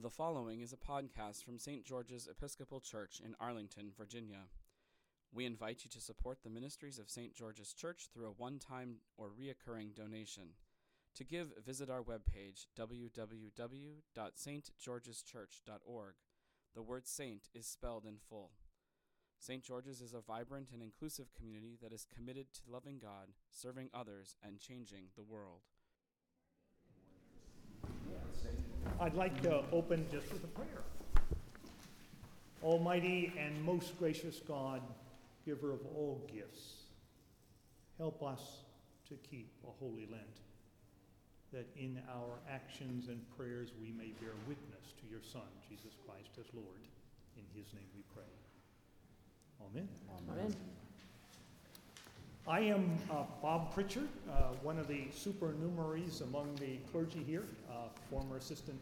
The following is a podcast from St. George's Episcopal Church in Arlington, Virginia. We invite you to support the ministries of St. George's Church through a one time or reoccurring donation. To give, visit our webpage, www.stgeorgeschurch.org. The word saint is spelled in full. St. George's is a vibrant and inclusive community that is committed to loving God, serving others, and changing the world. I'd like to open just with a prayer. Almighty and most gracious God, giver of all gifts, help us to keep a holy Lent, that in our actions and prayers we may bear witness to your Son, Jesus Christ as Lord. In his name we pray. Amen. Amen. I am uh, Bob Prichard, uh, one of the supernumeraries among the clergy here, uh, former assistant,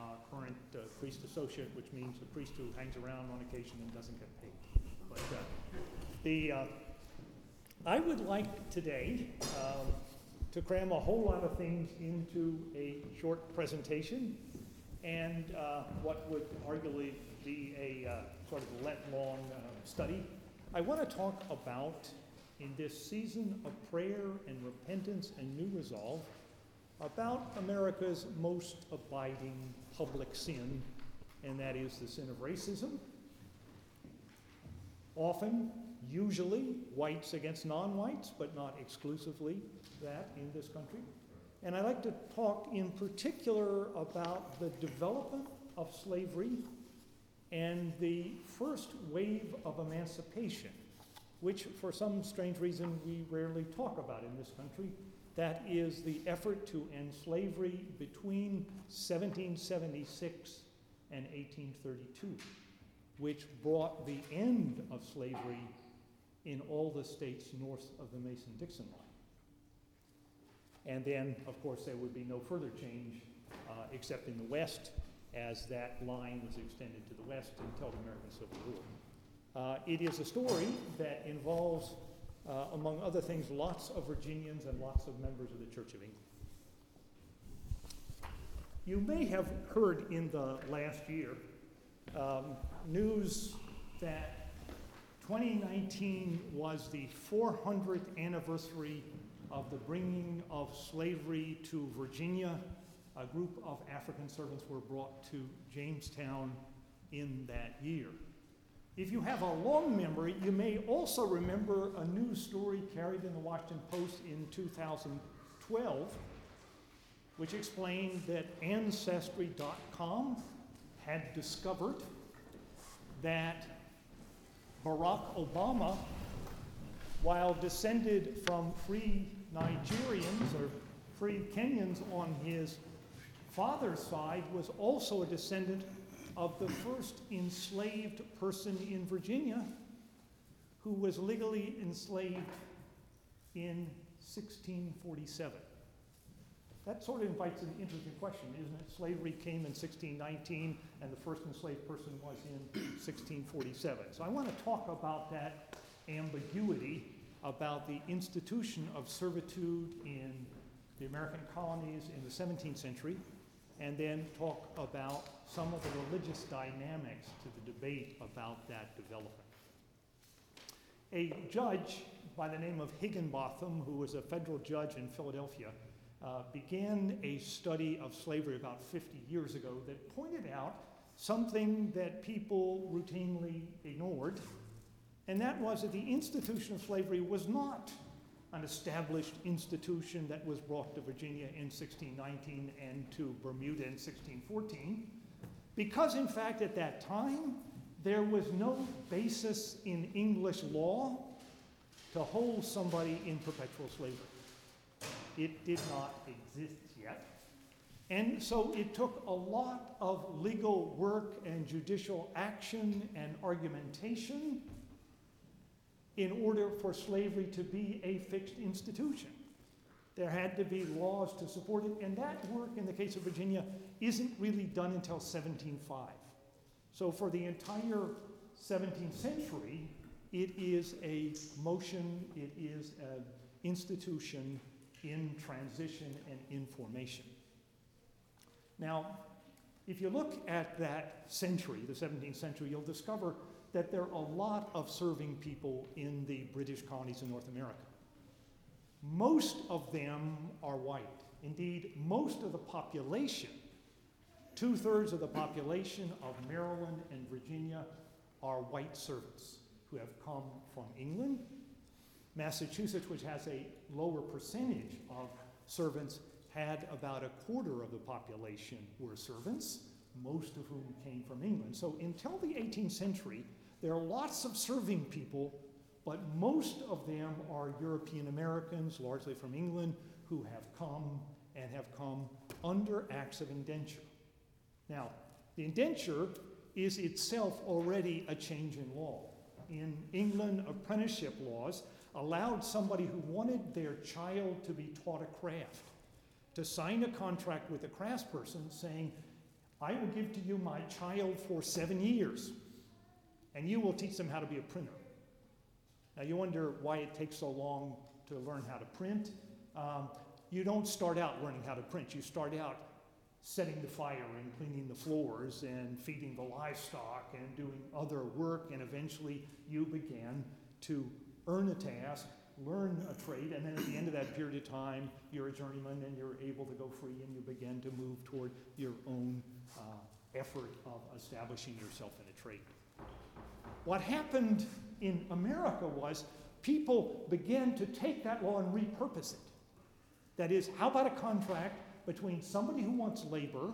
uh, current uh, priest associate, which means a priest who hangs around on occasion and doesn't get paid. But uh, the I would like today um, to cram a whole lot of things into a short presentation and what would arguably be a sort of Lent-long study. I want to talk about in this season of prayer and repentance and new resolve about America's most abiding public sin, and that is the sin of racism. Often, usually, whites against non whites, but not exclusively that in this country. And I'd like to talk in particular about the development of slavery and the first wave of emancipation which for some strange reason we rarely talk about in this country. That is the effort to end slavery between 1776 and 1832, which brought the end of slavery in all the states north of the Mason Dixon line. And then, of course, there would be no further change uh, except in the West, as that line was extended to the West until the American Civil War. Uh, it is a story that involves, uh, among other things, lots of Virginians and lots of members of the Church of England. You may have heard in the last year um, news that 2019 was the 400th anniversary of the bringing of slavery to Virginia. A group of African servants were brought to Jamestown in that year. If you have a long memory, you may also remember a news story carried in the Washington Post in 2012, which explained that Ancestry.com had discovered that Barack Obama, while descended from free Nigerians or free Kenyans on his father's side, was also a descendant of the first enslaved person in Virginia who was legally enslaved in 1647. That sort of invites an interesting question, isn't it? Slavery came in 1619, and the first enslaved person was in 1647. So I want to talk about that ambiguity about the institution of servitude in the American colonies in the 17th century and then talk about some of the religious dynamics to the debate about that development. A judge by the name of Higginbotham, who was a federal judge in Philadelphia, uh, began a study of slavery about 50 years ago that pointed out something that people routinely ignored, and that was that the institution of slavery was not an established institution that was brought to Virginia in 1619 and to Bermuda in 1614, because in fact at that time there was no basis in English law to hold somebody in perpetual slavery. It did not exist yet. And so it took a lot of legal work and judicial action and argumentation in order for slavery to be a fixed institution. There had to be laws to support it, and that work in the case of Virginia isn't really done until 1705. So, for the entire 17th century, it is a motion, it is an institution in transition and in formation. Now, If you look at that century, the 17th century, you'll discover that there are a lot of serving people in the British colonies in North America. Most of them are white. Indeed, most of the population, two thirds of the population of Maryland and Virginia, are white servants who have come from England. Massachusetts, which has a lower percentage of servants, had about a quarter of the population were servants, most of whom came from England. So until the 18th century, there are lots of serving people, but most of them are European Americans, largely from England, who have come and have come under acts of indenture. Now, the indenture is itself already a change in law. In England, apprenticeship laws allowed somebody who wanted their child to be taught a craft to sign a contract with a craftsperson saying, I will give to you my child for seven years, and you will teach them how to be a printer. Now, you wonder why it takes so long to learn how to print. Um, you don't start out learning how to print, you start out setting the fire and cleaning the floors and feeding the livestock and doing other work, and eventually you begin to earn a task, learn a trade, and then at the end of that period of time, you're a journeyman and you're able to go free and you begin to move toward your own uh, effort of establishing yourself in a trade. What happened in America was people began to take that law and repurpose it. That is, how about a contract between somebody who wants labor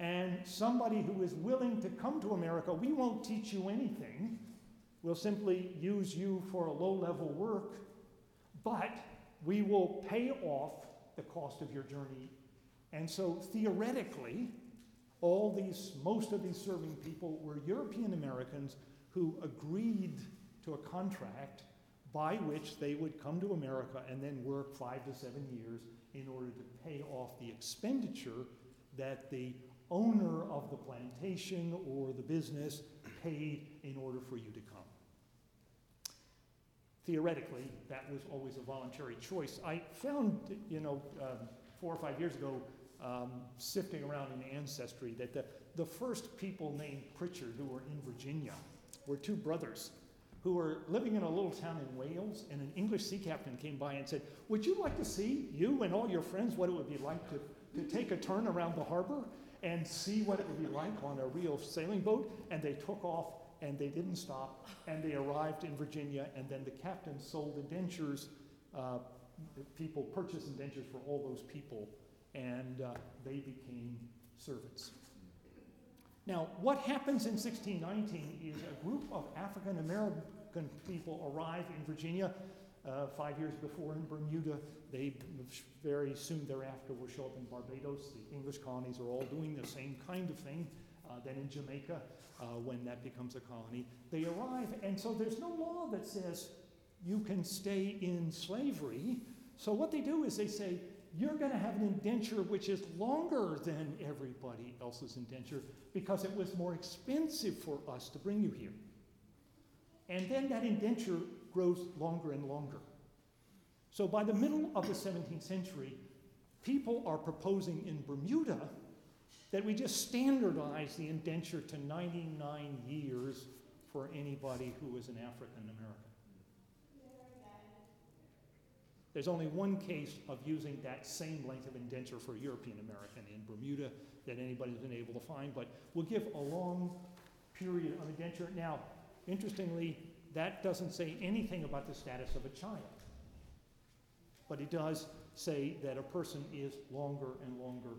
and somebody who is willing to come to America? We won't teach you anything. We'll simply use you for a low level work, but we will pay off the cost of your journey. And so theoretically, all these, most of these serving people were European Americans who agreed to a contract by which they would come to America and then work five to seven years in order to pay off the expenditure that the owner of the plantation or the business paid in order for you to come. Theoretically, that was always a voluntary choice. I found, you know, um, four or five years ago, um, sifting around in Ancestry, that the, the first people named Prichard who were in Virginia were two brothers who were living in a little town in Wales, and an English sea captain came by and said, Would you like to see, you and all your friends, what it would be like to, to take a turn around the harbor and see what it would be like on a real sailing boat? And they took off and they didn't stop, and they arrived in Virginia, and then the captain sold indentures. Uh, people purchased indentures for all those people, and uh, they became servants. Now, what happens in 1619 is a group of African American people arrive in Virginia. Uh, five years before in Bermuda, they very soon thereafter will show up in Barbados. The English colonies are all doing the same kind of thing. Uh, then in Jamaica, uh, when that becomes a colony, they arrive. And so there's no law that says you can stay in slavery. So what they do is they say, you're going to have an indenture which is longer than everybody else's indenture because it was more expensive for us to bring you here. And then that indenture grows longer and longer. So by the middle of the 17th century, people are proposing in Bermuda that we just standardize the indenture to 99 years for anybody who is an African American. There's only one case of using that same length of indenture for European American in Bermuda that anybody's been able to find, but we'll give a long period of indenture. Now, interestingly, that doesn't say anything about the status of a child, but it does say that a person is longer and longer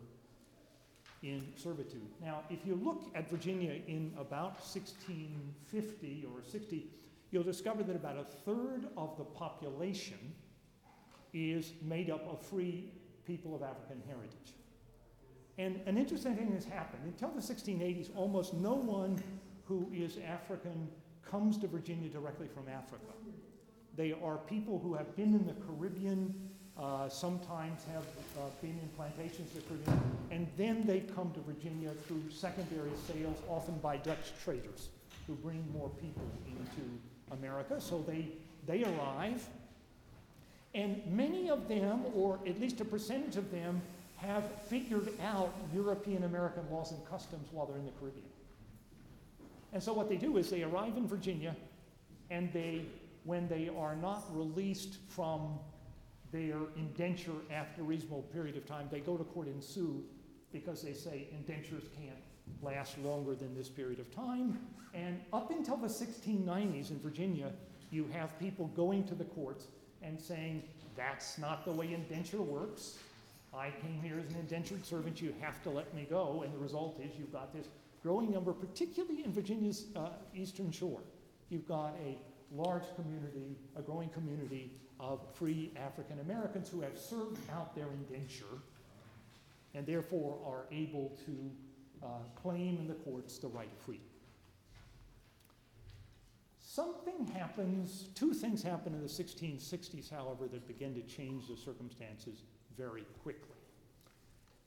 in servitude. Now, if you look at Virginia in about 1650 or 60, you'll discover that about a third of the population is made up of free people of African heritage. And an interesting thing has happened. Until the 1680s, almost no one who is African comes to Virginia directly from Africa. They are people who have been in the Caribbean, uh, sometimes have uh, been in plantations in the Caribbean, and then they come to Virginia through secondary sales, often by Dutch traders who bring more people into America. So they, they arrive, and many of them, or at least a percentage of them, have figured out European American laws and customs while they're in the Caribbean. And so what they do is they arrive in Virginia and they, when they are not released from their indenture after a reasonable period of time, they go to court and sue because they say indentures can't last longer than this period of time. And up until the 1690s in Virginia, you have people going to the courts and saying, that's not the way indenture works. I came here as an indentured servant, you have to let me go. And the result is you've got this growing number, particularly in Virginia's uh, eastern shore. You've got a large community, a growing community of free African Americans who have served out their indenture and therefore are able to uh, claim in the courts the right of freedom. Something happens, two things happen in the 1660s, however, that begin to change the circumstances very quickly.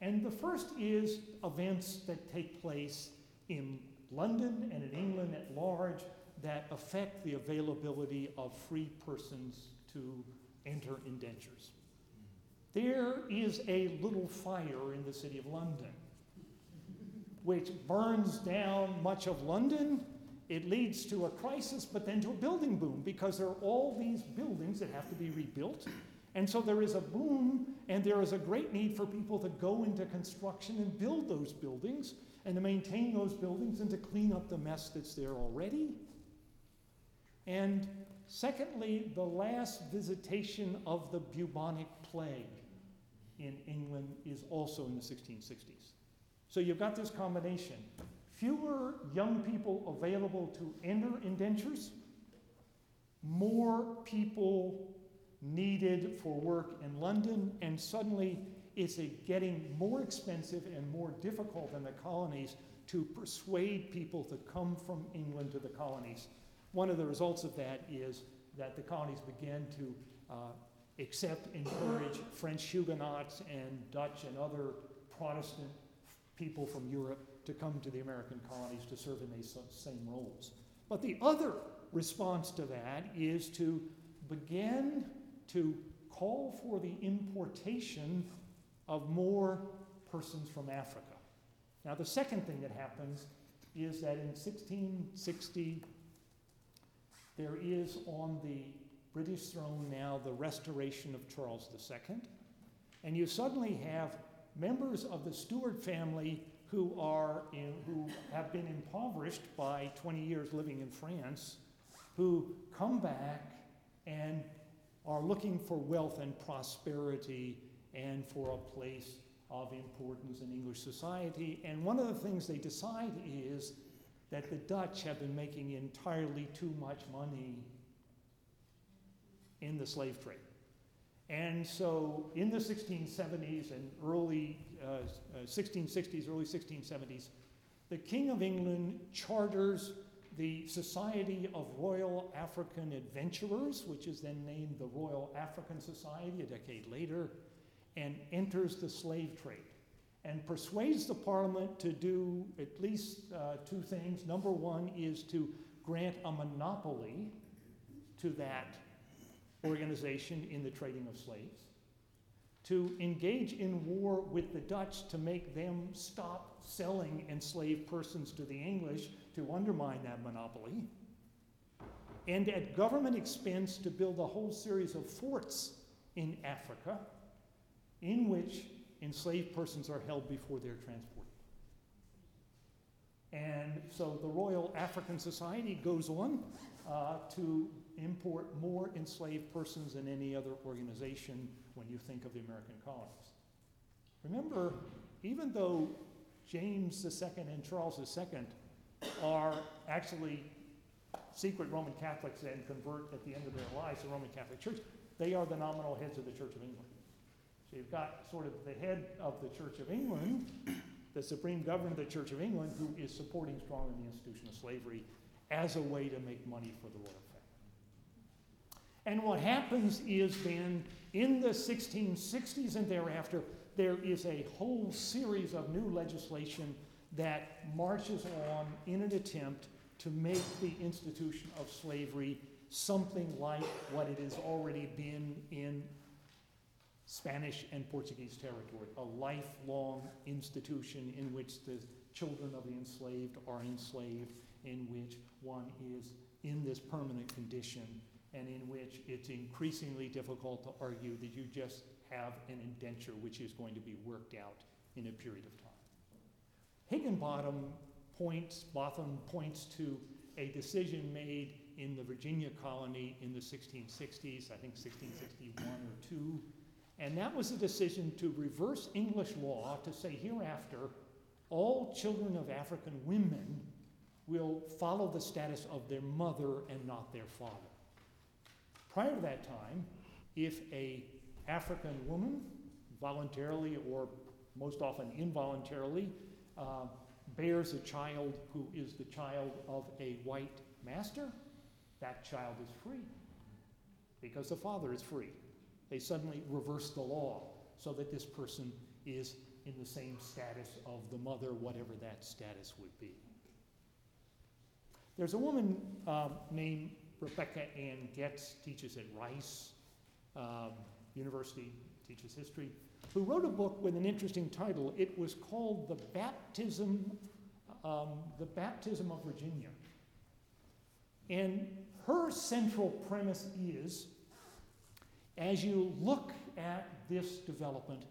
And the first is events that take place in London and in England at large that affect the availability of free persons to enter indentures. There is a little fire in the city of London which burns down much of London. It leads to a crisis, but then to a building boom because there are all these buildings that have to be rebuilt. And so there is a boom, and there is a great need for people to go into construction and build those buildings and to maintain those buildings and to clean up the mess that's there already. And secondly, the last visitation of the bubonic plague in England is also in the 1660s. So you've got this combination fewer young people available to enter indentures, more people needed for work in London, and suddenly it's getting more expensive and more difficult in the colonies to persuade people to come from England to the colonies. One of the results of that is that the colonies began to uh, accept, encourage French Huguenots and Dutch and other Protestant people from Europe to come to the American colonies to serve in these same roles. But the other response to that is to begin to call for the importation of more persons from Africa. Now, the second thing that happens is that in 1660, there is on the British throne now the restoration of Charles II, and you suddenly have members of the Stuart family who are in, who have been impoverished by 20 years living in France, who come back and are looking for wealth and prosperity and for a place of importance in English society. And one of the things they decide is that the Dutch have been making entirely too much money in the slave trade. And so in the 1670s and early uh, uh, 1660s, early 1670s, the King of England charters the Society of Royal African Adventurers, which is then named the Royal African Society a decade later, and enters the slave trade and persuades the Parliament to do at least uh, two things. Number one is to grant a monopoly to that organization in the trading of slaves, to engage in war with the Dutch to make them stop selling enslaved persons to the English to undermine that monopoly, and at government expense to build a whole series of forts in Africa in which enslaved persons are held before they're transported. And so the Royal African Society goes on uh, to import more enslaved persons than any other organization when you think of the American colonies. Remember, even though James II and Charles II are actually secret Roman Catholics and convert at the end of their lives to the Roman Catholic Church, they are the nominal heads of the Church of England. So you've got sort of the head of the Church of England, the supreme governor of the Church of England, who is supporting strongly the institution of slavery as a way to make money for the royal and what happens is then in the 1660s and thereafter, there is a whole series of new legislation that marches on in an attempt to make the institution of slavery something like what it has already been in Spanish and Portuguese territory, a lifelong institution in which the children of the enslaved are enslaved, in which one is in this permanent condition, and in which it's increasingly difficult to argue that you just have an indenture which is going to be worked out in a period of time. Higginbottom points, Botham points to a decision made in the Virginia colony in the 1660s, I think 1661 or 2, and that was a decision to reverse English law to say hereafter all children of African women will follow the status of their mother and not their father. Prior to that time, if a African woman, voluntarily or most often involuntarily, uh, bears a child who is the child of a white master, that child is free because the father is free. They suddenly reverse the law so that this person is in the same status of the mother, whatever that status would be. There's a woman um, named Rebecca Anne Goetz, teaches at Rice um, University, teaches history, who wrote a book with an interesting title. It was called The Baptism, um, the Baptism of Virginia. And her central premise is as you look at this development,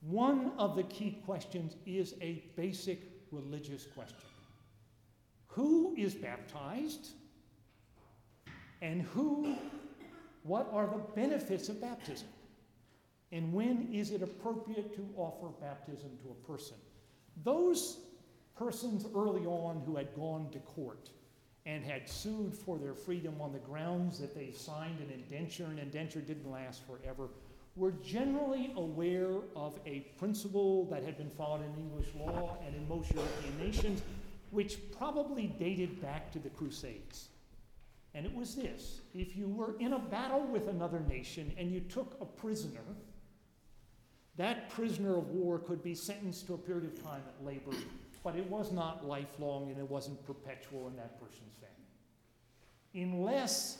one of the key questions is a basic religious question Who is baptized? And who, what are the benefits of baptism? And when is it appropriate to offer baptism to a person? Those persons early on who had gone to court and had sued for their freedom on the grounds that they signed an indenture, and indenture didn't last forever, were generally aware of a principle that had been followed in English law and in most European nations, which probably dated back to the Crusades. And it was this if you were in a battle with another nation and you took a prisoner, that prisoner of war could be sentenced to a period of time at labor but it was not lifelong and it wasn't perpetual in that person's family. Unless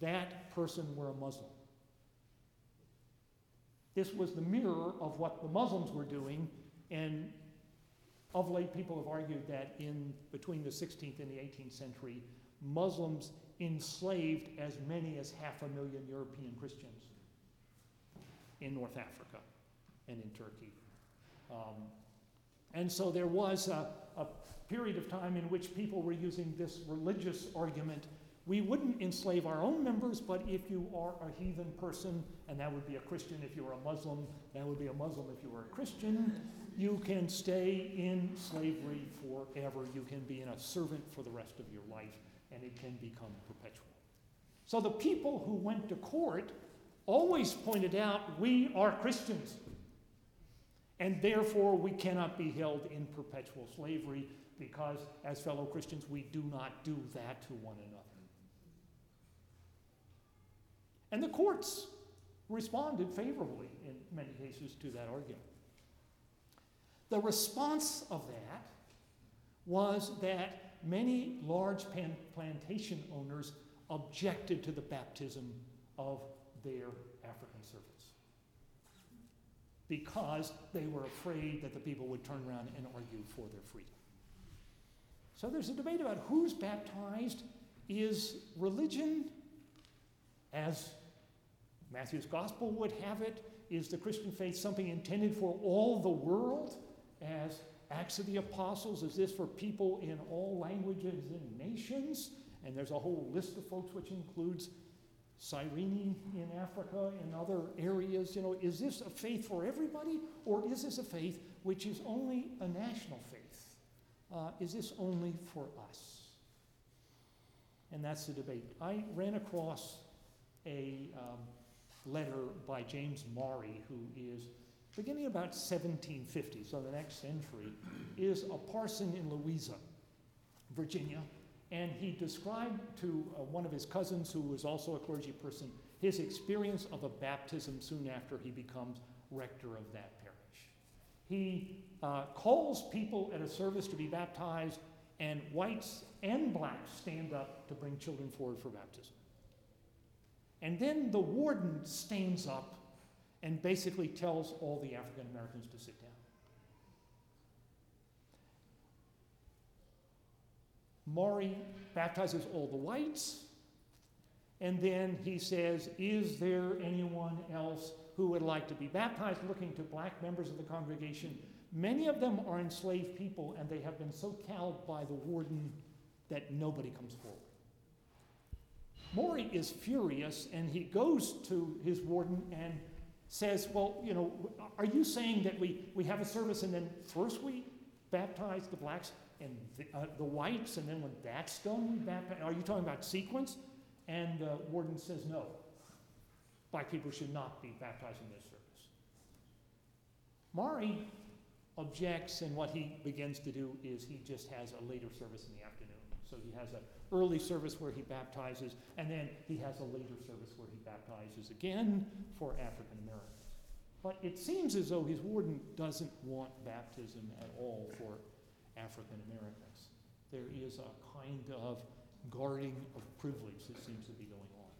that person were a Muslim. This was the mirror of what the Muslims were doing, and of late people have argued that in between the 16th and the 18th century, Muslims enslaved as many as half a million European Christians in North Africa and in Turkey. Um, and so there was a, a period of time in which people were using this religious argument we wouldn't enslave our own members, but if you are a heathen person, and that would be a Christian if you were a Muslim, that would be a Muslim if you were a Christian, you can stay in slavery forever. You can be in a servant for the rest of your life, and it can become perpetual. So the people who went to court always pointed out we are Christians and therefore we cannot be held in perpetual slavery because, as fellow Christians, we do not do that to one another. And the courts responded favorably in many cases to that argument. The response of that was that many large plantation owners objected to the baptism of their African servants because they were afraid that the people would turn around and argue for their freedom. So there's a debate about who's baptized. Is religion, as Matthew's gospel would have it, is the Christian faith something intended for all the world, as Acts of the Apostles? Is this for people in all languages and nations? And there's a whole list of folks which includes Cyrene in Africa and other areas. You know, is this a faith for everybody, or is this a faith which is only a national faith? Uh, is this only for us? And that's the debate. I ran across a um, letter by James Maury, who is beginning about 1750, so the next century, is a parson in Louisa, Virginia, and he described to uh, one of his cousins, who was also a clergy person, his experience of a baptism soon after he becomes rector of that parish. He uh, calls people at a service to be baptized, and whites and blacks stand up to bring children forward for baptism. And then the warden stands up and basically tells all the African Americans to sit down. Maury baptizes all the whites, and then he says, Is there anyone else who would like to be baptized? Looking to black members of the congregation. Many of them are enslaved people, and they have been so cowed by the warden that nobody comes forward. Maury is furious, and he goes to his warden and says, Well, you know, are you saying that we, we have a service and then first we baptize the blacks and the, uh, the whites, and then when that's done, we baptize? Are you talking about sequence? And uh, warden says, No. Black people should not be baptized in this service. Maury objects, and what he begins to do is he just has a later service in the afternoon. So he has an early service where he baptizes, and then he has a later service where he baptizes again for African Americans. But it seems as though his warden doesn't want baptism at all for African Americans. There is a kind of guarding of privilege that seems to be going on.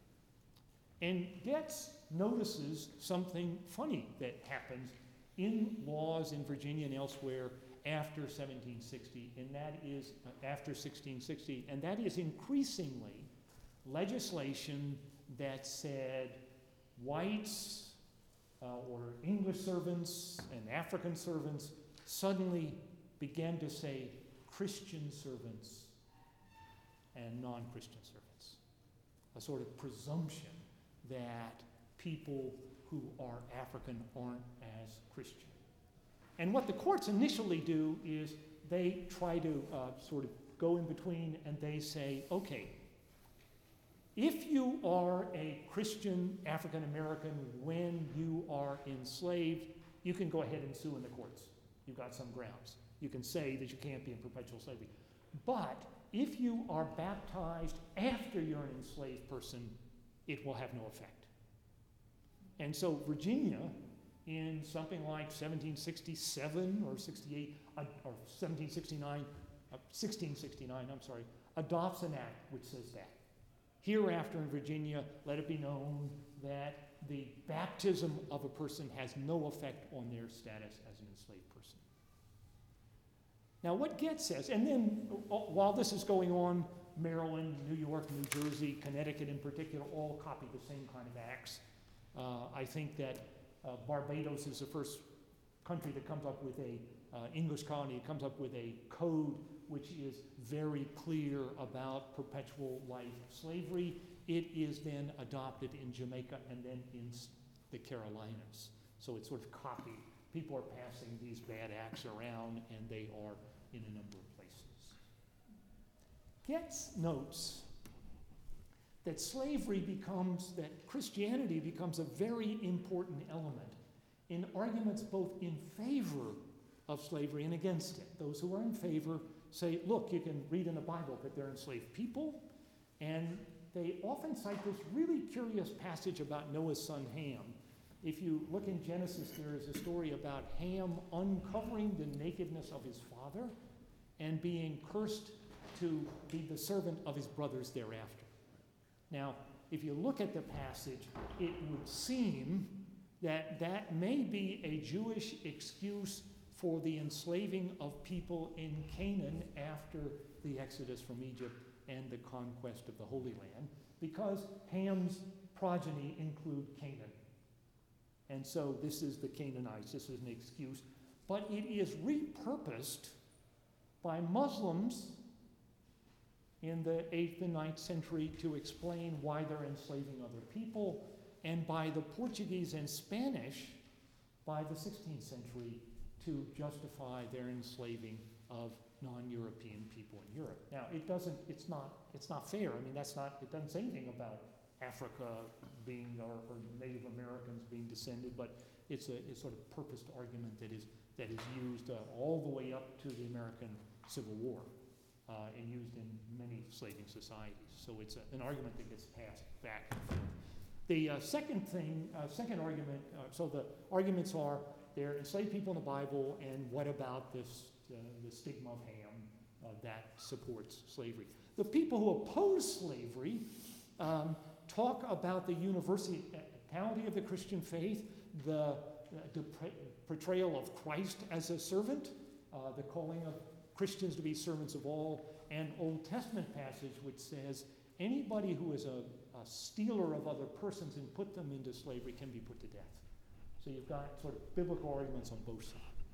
And Goetz notices something funny that happens in laws in Virginia and elsewhere after 1760, and that is uh, after 1660, and that is increasingly legislation that said whites uh, or English servants and African servants suddenly began to say Christian servants and non Christian servants. A sort of presumption that people who are African aren't as Christian. And what the courts initially do is they try to uh, sort of go in between and they say, okay, if you are a Christian African American when you are enslaved, you can go ahead and sue in the courts. You've got some grounds. You can say that you can't be in perpetual slavery. But if you are baptized after you're an enslaved person, it will have no effect. And so Virginia, in something like 1767 or 68, uh, or 1769, uh, 1669, I'm sorry, adopts an act which says that. Hereafter in Virginia, let it be known that the baptism of a person has no effect on their status as an enslaved person. Now, what Goetz says, and then uh, while this is going on, Maryland, New York, New Jersey, Connecticut in particular, all copy the same kind of acts. Uh, I think that uh, Barbados is the first country that comes up with a uh, English colony. It comes up with a code which is very clear about perpetual life slavery. It is then adopted in Jamaica and then in the Carolinas. So it's sort of copied. People are passing these bad acts around, and they are in a number of places. Goetz notes that slavery becomes, that Christianity becomes a very important element in arguments both in favor of slavery and against it. Those who are in favor say, look, you can read in the Bible that they're enslaved people, and they often cite this really curious passage about Noah's son Ham. If you look in Genesis, there is a story about Ham uncovering the nakedness of his father and being cursed to be the servant of his brothers thereafter. Now, if you look at the passage, it would seem that that may be a Jewish excuse for the enslaving of people in Canaan after the exodus from Egypt and the conquest of the Holy Land, because Ham's progeny include Canaan. And so this is the Canaanites. This is an excuse. But it is repurposed by Muslims in the 8th and 9th century to explain why they're enslaving other people, and by the Portuguese and Spanish by the 16th century to justify their enslaving of non-European people in Europe. Now, it doesn't, it's not, it's not fair. I mean, that's not, it doesn't say anything about Africa being, or, or Native Americans being descended, but it's a, sort of purposed argument that is, that is used uh, all the way up to the American Civil War. Uh, and used in many slaving societies. So it's a, an argument that gets passed back and forth. The uh, second thing, uh, second argument, uh, so the arguments are there are enslaved people in the Bible, and what about this, uh, the stigma of Ham uh, that supports slavery? The people who oppose slavery um, talk about the universality of the Christian faith. the, the portrayal of Christ as a servant, the calling of Christians to be servants of all, and Old Testament passage which says anybody who is a, a stealer of other persons and put them into slavery can be put to death. So you've got sort of biblical arguments on both sides.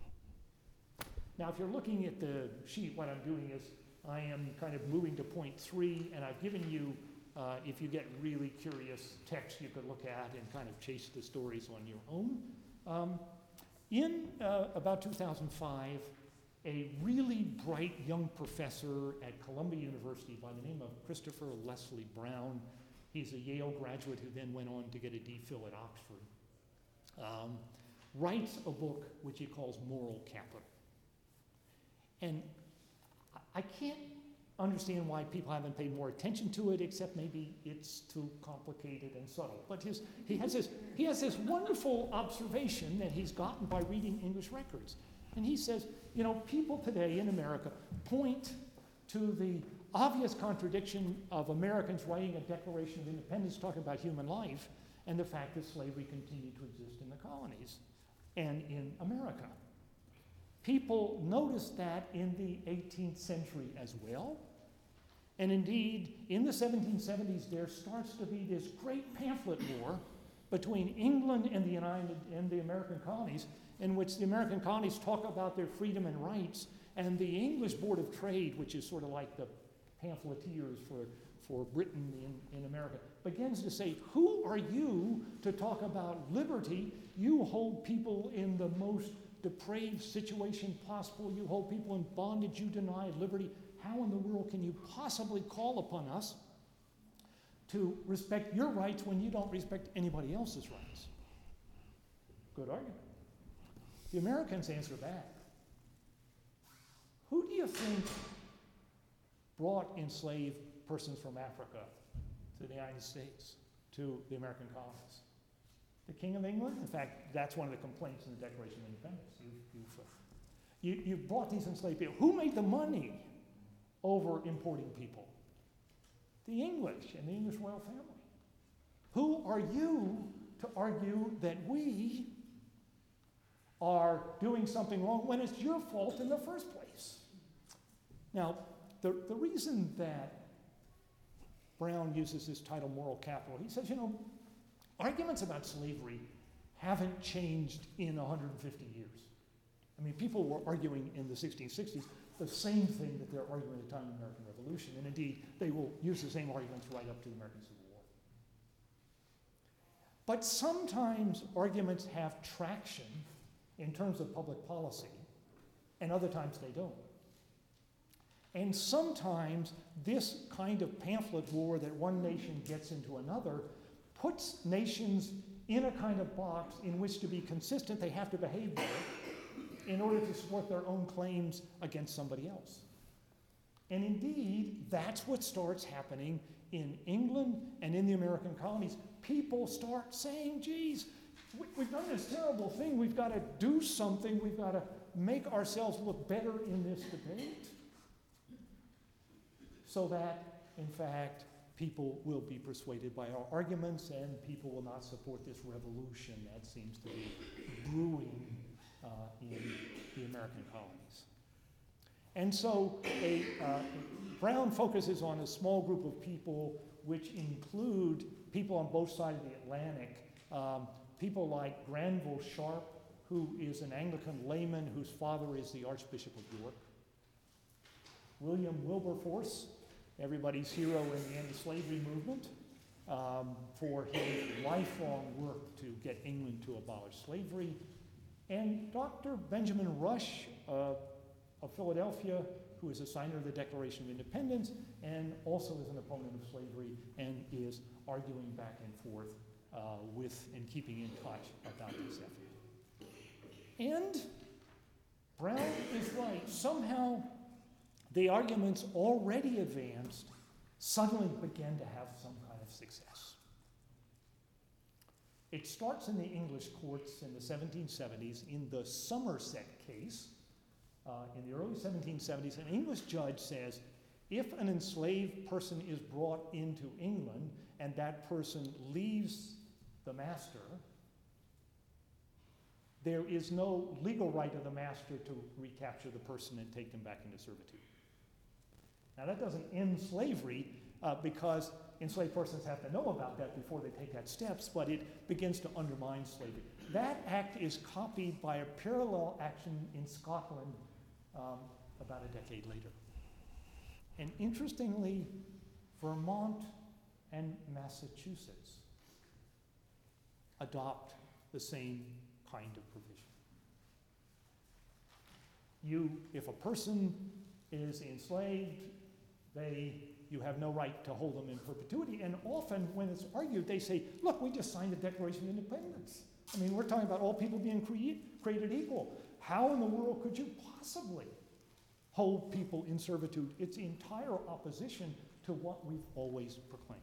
Now, if you're looking at the sheet, what I'm doing is I am kind of moving to point three, and I've given you, uh, if you get really curious, text you could look at and kind of chase the stories on your own. Um, in uh, about 2005, a really bright young professor at Columbia University by the name of Christopher Leslie Brown, he's a Yale graduate who then went on to get a DPhil at Oxford, um, writes a book which he calls Moral Capital. And I can't understand why people haven't paid more attention to it, except maybe it's too complicated and subtle. But his, he, has this, he has this wonderful observation that he's gotten by reading English records. And he says, you know, people today in America point to the obvious contradiction of Americans writing a Declaration of Independence talking about human life and the fact that slavery continued to exist in the colonies and in America. People noticed that in the 18th century as well. And indeed, in the 1770s, there starts to be this great pamphlet war between England and the United and the American colonies, in which the American colonies talk about their freedom and rights, and the English Board of Trade, which is sort of like the pamphleteers for, for Britain in, in America, begins to say, Who are you to talk about liberty? You hold people in the most depraved situation possible. You hold people in bondage. You deny liberty. How in the world can you possibly call upon us to respect your rights when you don't respect anybody else's rights? Good argument. The Americans answer back. Who do you think brought enslaved persons from Africa to the United States, to the American colonies? the King of England. In fact, that's one of the complaints in the Declaration of Independence. You, have you, you brought these enslaved people. Who made the money over importing people? The English and the English royal family. Who are you to argue that we are doing something wrong when it's your fault in the first place? Now, the, the reason that Brown uses this title, moral capital, he says, you know, Arguments about slavery haven't changed in 150 years. I mean, people were arguing in the 1660s the same thing that they're arguing at the time of the American Revolution, and indeed, they will use the same arguments right up to the American Civil War. But sometimes arguments have traction in terms of public policy, and other times they don't. And sometimes this kind of pamphlet war that one nation gets into another puts nations in a kind of box in which to be consistent, they have to behave there in order to support their own claims against somebody else. And indeed, that's what starts happening in England and in the American colonies. People start saying, geez, we've done this terrible thing. We've got to do something. We've got to make ourselves look better in this debate. So that, in fact, people will be persuaded by our arguments and people will not support this revolution that seems to be brewing uh, in the American colonies. And so a, uh, Brown focuses on a small group of people which include people on both sides of the Atlantic, um, people like Granville Sharp, who is an Anglican layman whose father is the Archbishop of York, William Wilberforce, everybody's hero in the anti-slavery movement um, for his lifelong work to get England to abolish slavery. And Dr. Benjamin Rush uh, of Philadelphia, who is a signer of the Declaration of Independence and also is an opponent of slavery and is arguing back and forth uh, with and keeping in touch about this effort. And Brown is right. Somehow the arguments already advanced suddenly began to have some kind of success. It starts in the English courts in the 1770s in the Somerset case. Uh, in the early 1770s, an English judge says if an enslaved person is brought into England and that person leaves the master, there is no legal right of the master to recapture the person and take them back into servitude. Now, that doesn't end slavery uh, because enslaved persons have to know about that before they take that steps, but it begins to undermine slavery. That act is copied by a parallel action in Scotland um, about a decade later. And interestingly, Vermont and Massachusetts adopt the same kind of provision. You, if a person is enslaved, they, you have no right to hold them in perpetuity. And often, when it's argued, they say, look, we just signed the Declaration of Independence. I mean, we're talking about all people being cre- created equal. How in the world could you possibly hold people in servitude? It's entire opposition to what we've always proclaimed.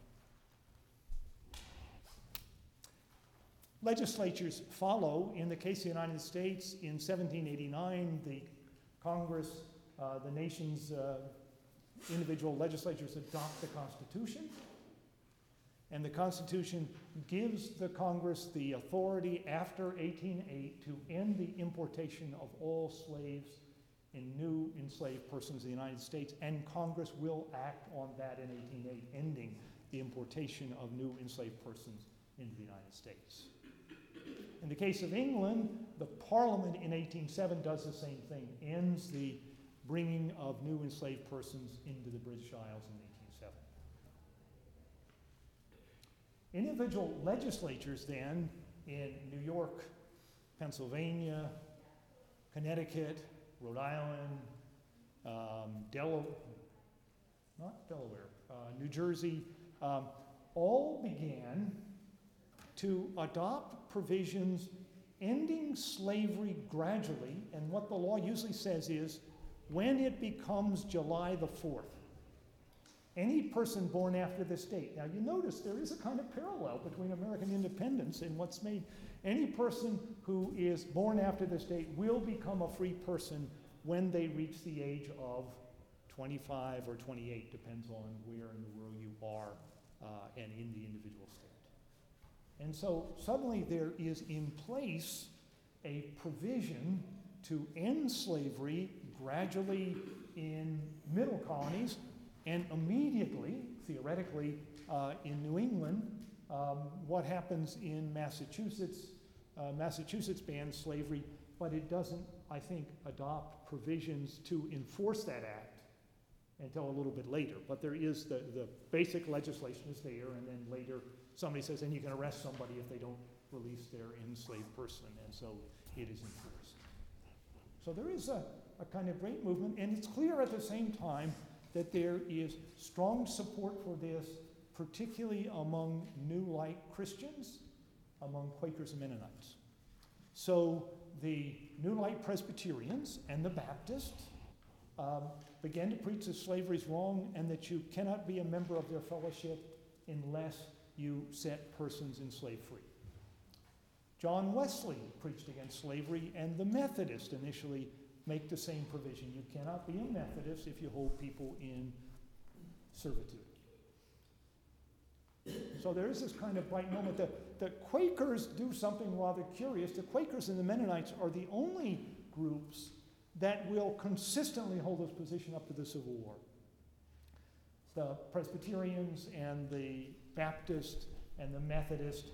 Legislatures follow. In the case of the United States, in 1789, the Congress, uh, the nation's uh, individual legislatures adopt the Constitution. And the Constitution gives the Congress the authority after 1808 to end the importation of all slaves and new enslaved persons in the United States. And Congress will act on that in 1808, ending the importation of new enslaved persons into the United States. In the case of England, the Parliament in 1807 does the same thing, ends the bringing of new enslaved persons into the British Isles in 1807. Individual legislatures then in New York, Pennsylvania, Connecticut, Rhode Island, um, Delaware, not Delaware, uh, New Jersey, um, all began to adopt provisions ending slavery gradually. And what the law usually says is when it becomes July the 4th, any person born after this date. Now, you notice there is a kind of parallel between American independence and what's made. Any person who is born after this date will become a free person when they reach the age of 25 or 28, depends on where in the world you are uh, and in the individual state. And so suddenly there is in place a provision to end slavery gradually in middle colonies and immediately, theoretically, uh, in New England. Um, what happens in Massachusetts? Uh, Massachusetts bans slavery, but it doesn't, I think, adopt provisions to enforce that act until a little bit later. But there is the, the basic legislation is there, and then later somebody says, and you can arrest somebody if they don't release their enslaved person, and so it is enforced. So there is a, a kind of great movement, and it's clear at the same time that there is strong support for this, particularly among New Light Christians, among Quakers and Mennonites. So the New Light Presbyterians and the Baptists um, began to preach that slavery is wrong and that you cannot be a member of their fellowship unless you set persons enslaved free. John Wesley preached against slavery, and the Methodists initially make the same provision. You cannot be a Methodist if you hold people in servitude. So there is this kind of bright moment. The, the Quakers do something rather curious. The Quakers and the Mennonites are the only groups that will consistently hold this position up to the Civil War. The Presbyterians and the Baptist and the Methodist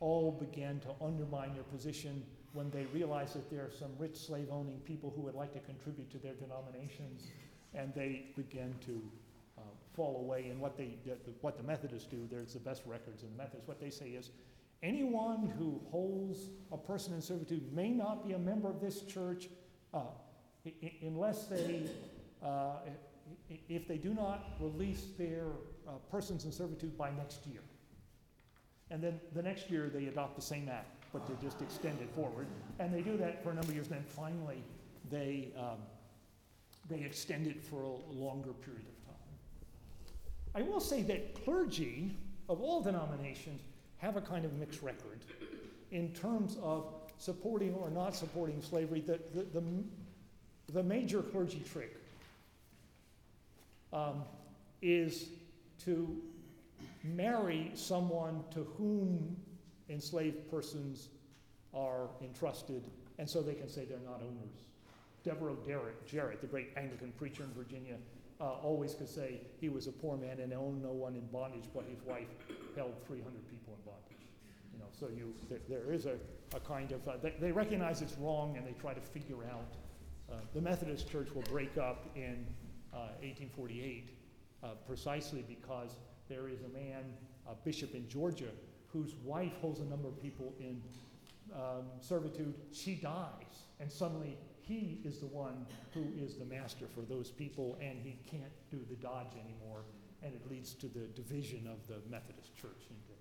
all began to undermine their position when they realized that there are some rich slave owning people who would like to contribute to their denominations, and they began to uh, fall away. And what, they, what the Methodists do, there's the best records in the Methodists. What they say is anyone who holds a person in servitude may not be a member of this church uh, unless they, uh, if they do not release their uh, persons in servitude by next year. And then the next year they adopt the same act, but they just extend it forward. And they do that for a number of years. And then finally they, um, they extend it for a longer period of time. I will say that clergy of all denominations have a kind of mixed record in terms of supporting or not supporting slavery. The, the, the, the major clergy trick um, is to marry someone to whom enslaved persons are entrusted, and so they can say they're not owners. Devereux Derrick, Jarratt, the great Anglican preacher in Virginia, uh, always could say he was a poor man and owned no one in bondage, but his wife held 300 people in bondage. You know, so you, there, there is a, a kind of, uh, they, they recognize it's wrong and they try to figure out. Uh, the Methodist Church will break up in 1848 uh, uh, precisely because there is a man, a bishop in Georgia, whose wife holds a number of people in um, servitude. She dies, and suddenly he is the one who is the master for those people, and he can't do the dodge anymore, and it leads to the division of the Methodist Church into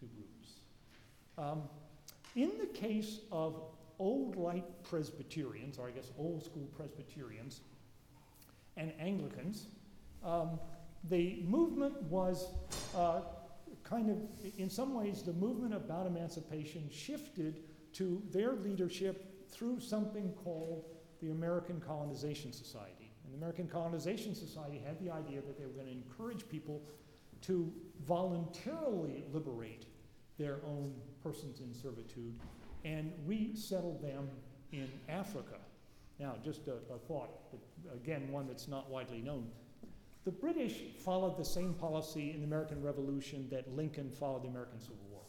two groups. Um, in the case of old light Presbyterians, or I guess old school Presbyterians, and Anglicans, um, the movement was uh, kind of, in some ways, the movement about emancipation shifted to their leadership through something called the American Colonization Society. And the American Colonization Society had the idea that they were going to encourage people to voluntarily liberate their own persons in servitude and resettle them in Africa. Now, just a, a thought, again, one that's not widely known. The British followed the same policy in the American Revolution that Lincoln followed the American Civil War,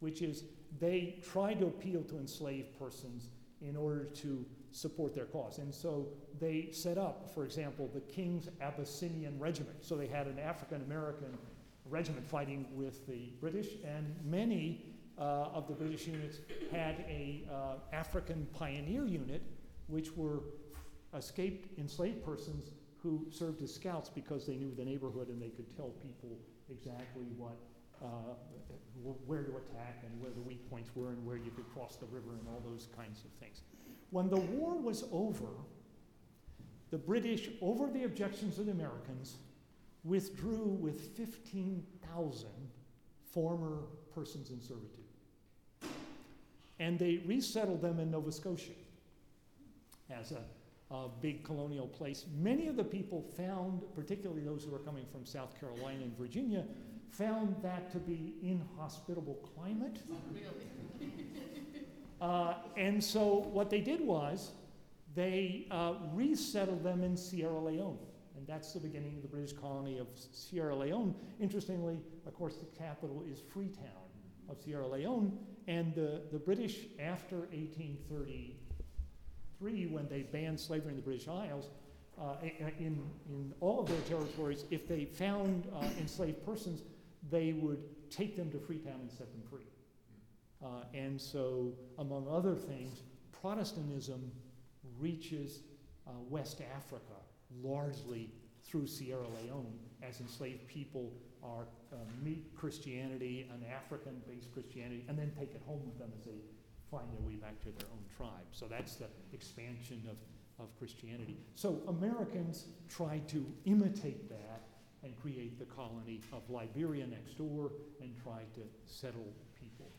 which is they tried to appeal to enslaved persons in order to support their cause. And so they set up, for example, the King's Abyssinian Regiment. So they had an African American regiment fighting with the British, and many of the British units had a uh, African pioneer unit, which were escaped enslaved persons who served as scouts because they knew the neighborhood and they could tell people exactly what uh, where to attack and where the weak points were and where you could cross the river and all those kinds of things. When the war was over, the British, over the objections of the Americans, withdrew with 15,000 former persons in servitude. And they resettled them in Nova Scotia as a, a, big colonial place. Many of the people found, particularly those who were coming from South Carolina and Virginia, found that to be an inhospitable climate. Really? uh, and so what they did was they uh, resettled them in Sierra Leone. And that's the beginning of the British colony of Sierra Leone. Interestingly, of course, the capital is Freetown of Sierra Leone. And the, the British, after 1833, when they banned slavery in the British Isles, uh, in, in all of their territories, if they found uh, enslaved persons, they would take them to Freetown and set them free. Uh, and so, among other things, Protestantism reaches uh, West Africa largely through Sierra Leone as enslaved people are uh, meet Christianity, an African-based Christianity, and then take it home with them as they find their way back to their own tribe. So that's the expansion of, of Christianity. So Americans tried to imitate that and create the colony of Liberia next door and tried to settle people.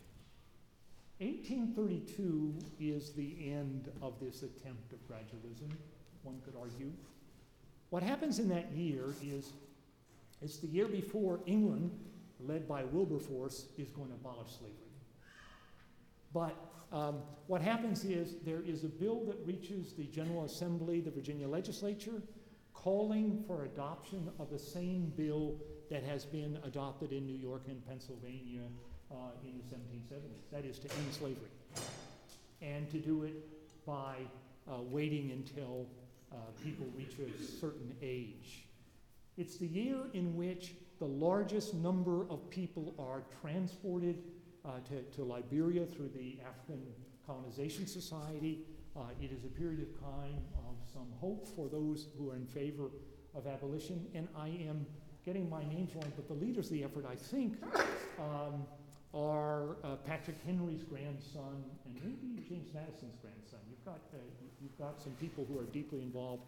1832 is the end of this attempt of gradualism, one could argue. What happens in that year is it's the year before England, led by Wilberforce, is going to abolish slavery. But um, what happens is there is a bill that reaches the General Assembly, the Virginia legislature, calling for adoption of the same bill that has been adopted in New York and Pennsylvania uh, in the 1770s. That is to end slavery. And to do it by uh, waiting until uh, people reach a certain age. It's the year in which the largest number of people are transported uh, to, to, Liberia through the African Colonization Society. Uh, it is a period of time of some hope for those who are in favor of abolition. And I am getting my names wrong, but the leaders of the effort, I think, um, are uh, Patrick Henry's grandson and maybe James Madison's grandson. You've got, uh, you've got some people who are deeply involved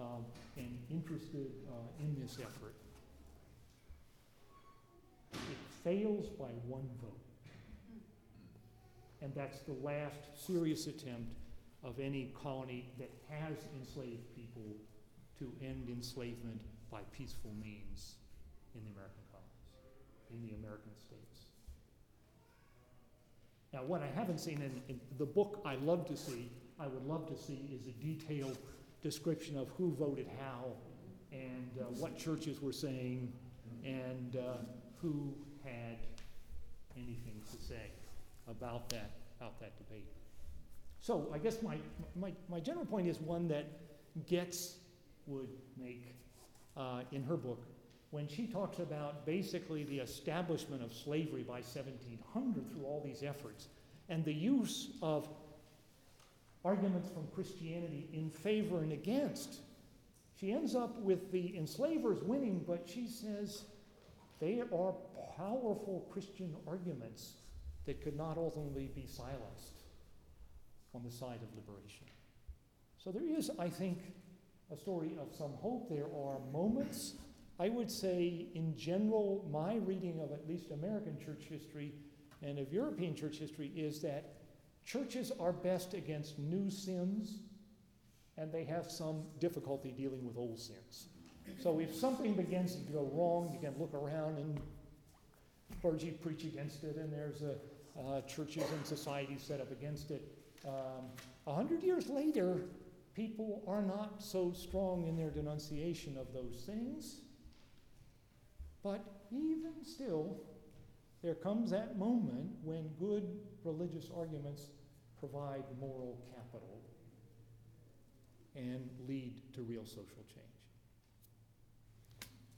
um, and interested uh, in this effort. It fails by one vote. And that's the last serious attempt of any colony that has enslaved people to end enslavement by peaceful means in the American colonies, in the American states. Now, what I haven't seen in, in the book I love to see, I would love to see, is a detailed description of who voted how and uh, what churches were saying and uh, who had anything to say about that, about that debate. So I guess my, my, my general point is one that Goetz would make uh, in her book when she talks about basically the establishment of slavery by 1700 through all these efforts and the use of arguments from Christianity in favor and against. She ends up with the enslavers winning, but she says they are powerful Christian arguments that could not ultimately be silenced on the side of liberation. So there is, I think, a story of some hope. There are moments, I would say, in general, my reading of at least American church history and of European church history is that churches are best against new sins and they have some difficulty dealing with old sins. So if something begins to go wrong, you can look around and clergy preach against it, and there's a, uh, churches and societies set up against it. Um, a hundred years later, people are not so strong in their denunciation of those things. But even still, there comes that moment when religious arguments provide moral capital and lead to real social change.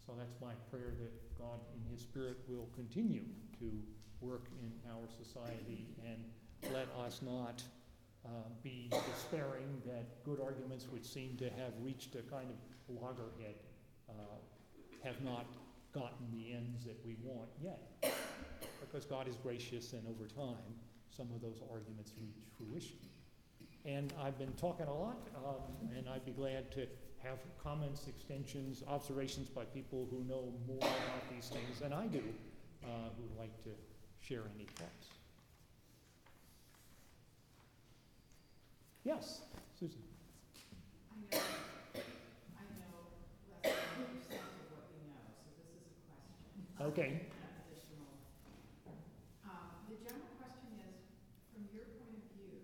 So that's my prayer that God, in His Spirit, will continue to work in our society and let us not uh, be despairing that good arguments which seem to have reached a kind of loggerhead uh, have not gotten the ends that we want yet. Because God is gracious, and over time, some of those arguments reach fruition. And I've been talking a lot, um, and I'd be glad to have comments, extensions, observations by people who know more about these things than I do, uh, who'd like to share any thoughts. Yes, Susan. I know, I know less than of what you know, so this is a question. Okay. Not additional. Um, the general question is, from your point of view,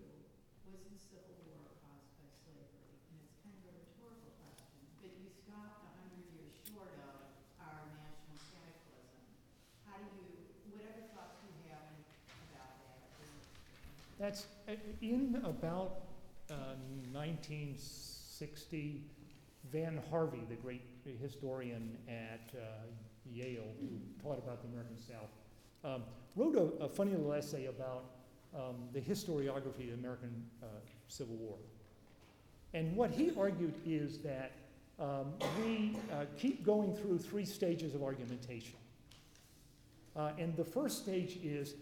was the Civil War caused by slavery? And it's kind of a rhetorical question, but you stopped a hundred years short of our national cataclysm. How do you, whatever thoughts you have about that, or That's uh, in about uh, 1960. Van Harvey, the great historian at uh, Yale who taught about the American South, um, wrote a, a funny little essay about um, the historiography of the American uh, Civil War. And what he argued is that um, we uh, keep going through three stages of argumentation. Uh, and the first stage is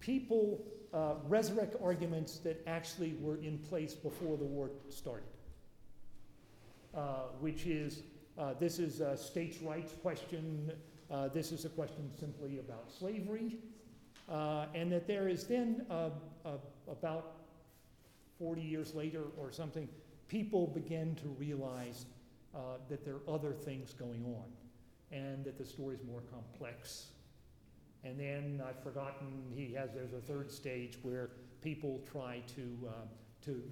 people uh, resurrect arguments that actually were in place before the war started, uh, which is uh, this is a states' rights question, uh, this is a question simply about slavery, uh, and that there is then uh, about 40 years later or something, people begin to realize that there are other things going on and that the story is more complex and then I've forgotten, he has, there's a third stage where people try to, uh, to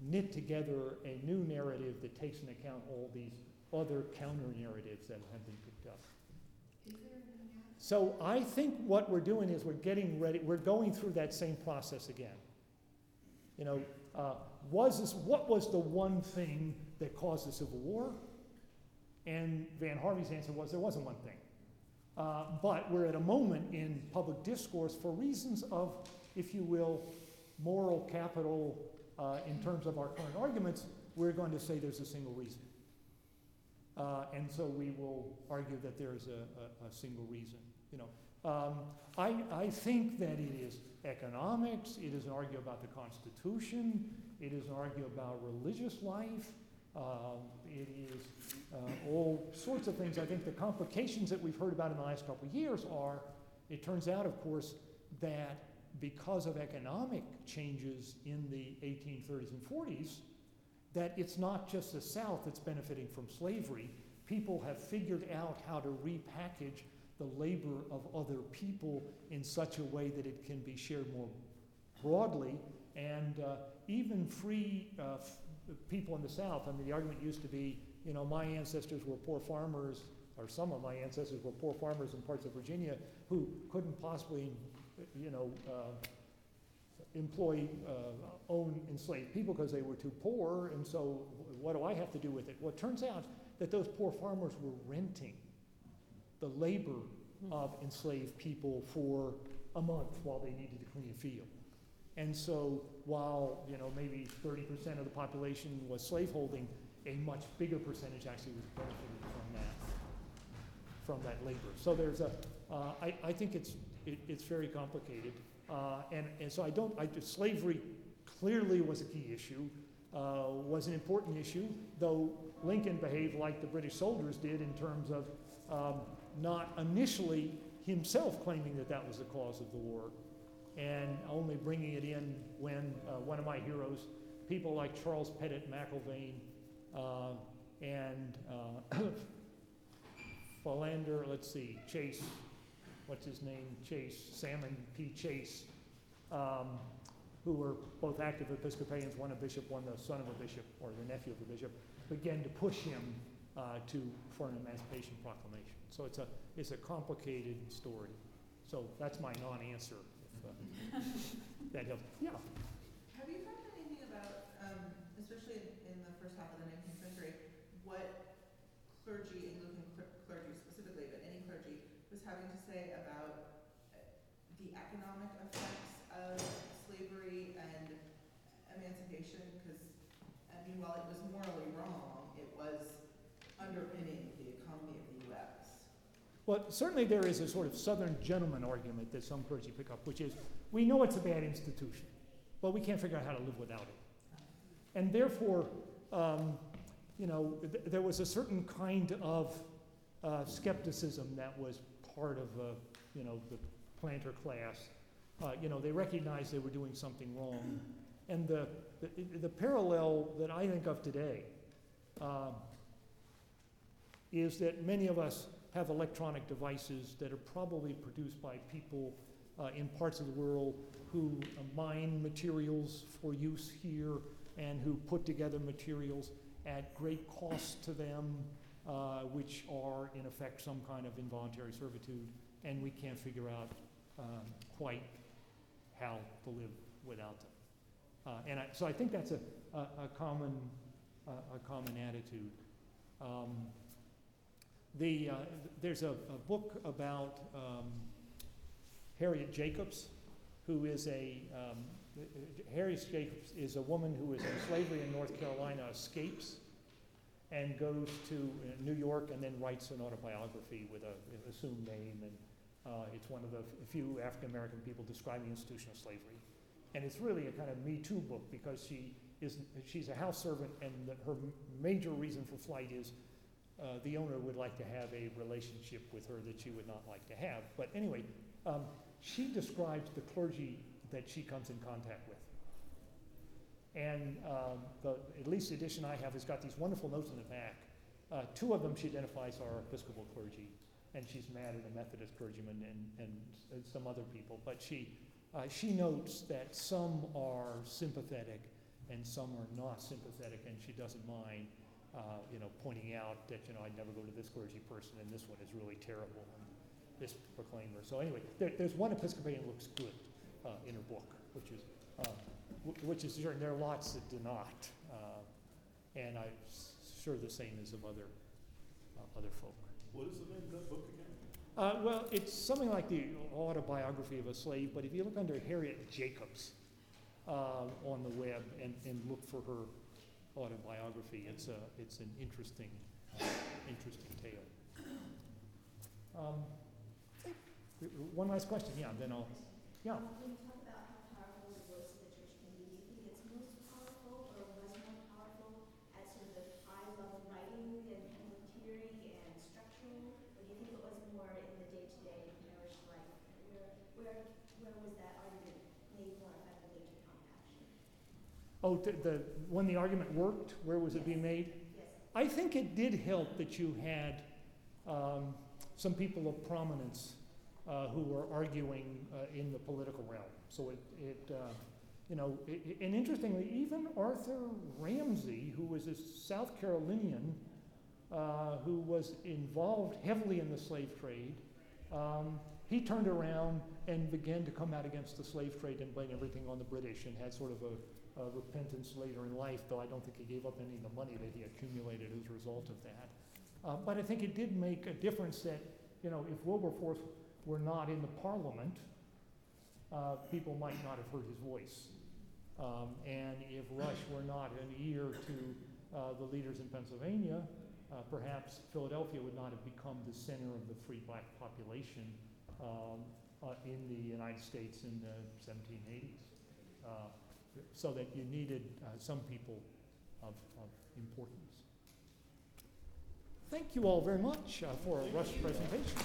knit together a new narrative that takes into account all these other counter narratives that have been picked up. is there any So I think what we're doing is we're getting ready, we're going through that same process again. You know, uh, was this, what was the one thing that caused the Civil War? And Van Harvey's answer was there wasn't one thing. Uh, but we're at a moment in public discourse for reasons of, if you will, moral capital uh, in terms of our current arguments, we're going to say there's a single reason. Uh, and so we will argue that there's a, a, a single reason. You know, um, I, I think that it is economics, it is an argument about the Constitution, it is an argument about religious life, um, it is uh, all sorts of things. I think the complications that we've heard about in the last couple of years are it turns out, of course, that because of economic changes in the 1830s and 40s, that it's not just the South that's benefiting from slavery. People have figured out how to repackage the labor of other people in such a way that it can be shared more broadly, and uh, even free uh, people in the South. I mean, the argument used to be, you know, my ancestors were poor farmers, or some of my ancestors were poor farmers in parts of Virginia who couldn't possibly, you know, uh, employ, uh, own enslaved people because they were too poor, and so what do I have to do with it? Well, it turns out that those poor farmers were renting the labor of enslaved people for a month while they needed to clean a field. And so while, you know, maybe thirty percent of the population was slaveholding, a much bigger percentage actually was benefited from that, from that labor. So there's a, uh, I, I think it's, it, it's very complicated. Uh, and, and so I don't, I, slavery clearly was a key issue, uh, was an important issue, though Lincoln behaved like the British soldiers did in terms of um, not initially himself claiming that that was the cause of the war, and only bringing it in when uh, one of my heroes, people like Charles Pettit McIlvaine uh, and uh, Philander, let's see, Chase, what's his name? Chase, Salmon P. Chase, um, who were both active Episcopalians, one a bishop, one the son of a bishop, or the nephew of a bishop, began to push him uh, to, for an Emancipation Proclamation. So it's a, it's a complicated story. So that's my non-answer, that. Yeah. Have you found anything about, um, especially in, in the first half of the nineteenth century, what clergy, Anglican cler- clergy specifically, but any clergy, was having to say about uh, the economic effects of slavery and emancipation? Because, I mean, while it was morally wrong, it was underpinning the economy of the U.S. Well, certainly there is a sort of Southern gentleman argument that some clergy pick up, which is we know it's a bad institution, but we can't figure out how to live without it. And therefore, um, you know, th- there was a certain kind of uh, skepticism that was part of, uh, you know, the planter class. Uh, you know, they recognized they were doing something wrong. And the, the, the parallel that I think of today um, is that many of us have electronic devices that are probably produced by people uh, in parts of the world who uh, mine materials for use here and who put together materials at great cost to them, uh, which are in effect some kind of involuntary servitude, and we can't figure out um, quite how to live without them. Uh, and I, so I think that's a, a, a common, a common attitude. Um, the, uh, there's a, a book about um, Harriet Jacobs, who is a, um, Harriet Jacobs is a woman who is in slavery in North Carolina, escapes, and goes to uh, New York and then writes an autobiography with a an assumed name. And uh, it's one of the few African American people describing the institution of slavery. And it's really a kind of Me Too book because she is, she's a house servant, and the, her major reason for flight is uh, the owner would like to have a relationship with her that she would not like to have. But anyway, um, she describes the clergy that she comes in contact with. And um, the, at least the edition I have has got these wonderful notes in the back. Uh, two of them she identifies are Episcopal clergy, and she's mad at a Methodist clergyman and, and, and some other people. But she, uh, she notes that some are sympathetic and some are not sympathetic, and she doesn't mind uh, you know, pointing out that, you know, I'd never go to this clergy person and this one is really terrible and this proclaimer. So anyway, there, there's one Episcopalian looks good uh, in her book, which is, uh, w- which is certain. There are lots that do not. Uh, and I'm sure the same is of other, uh, other folk. What is the name of that book again? Uh, well, it's something like the autobiography of a slave, but if you look under Harriet Jacobs uh, on the web and, and look for her autobiography, it's, a, it's an interesting, interesting tale. Um, one last question, yeah, then I'll, yeah. Um, When you talk about how powerful the voice of the church can be, do you think it's most powerful or was more powerful at sort of the high level writing and commentary and structural? Or do you think it was more in the day-to-day parish life? Where, where, where was that argument made more effectively to compaction? Oh, the, the, when the argument worked, where was it being made? Yes. I think it did help that you had um, some people of prominence uh, who were arguing uh, in the political realm. So it, it, uh, you know, i- i- and interestingly, even Arthur Ramsey, who was a South Carolinian uh, who was involved heavily in the slave trade, um, he turned around and began to come out against the slave trade and blame everything on the British and had sort of a, a repentance later in life, though I don't think he gave up any of the money that he accumulated as a result of that. Uh, but I think it did make a difference that, you know, if Wilberforce were not in the parliament, uh, people might not have heard his voice. Um, and if Rush were not an ear to uh, the leaders in Pennsylvania, uh, perhaps Philadelphia would not have become the center of the free black population um, uh, in the United States in the 1780s. So that you needed uh, some people of, of importance. Thank you all very much uh, for a Rush presentation.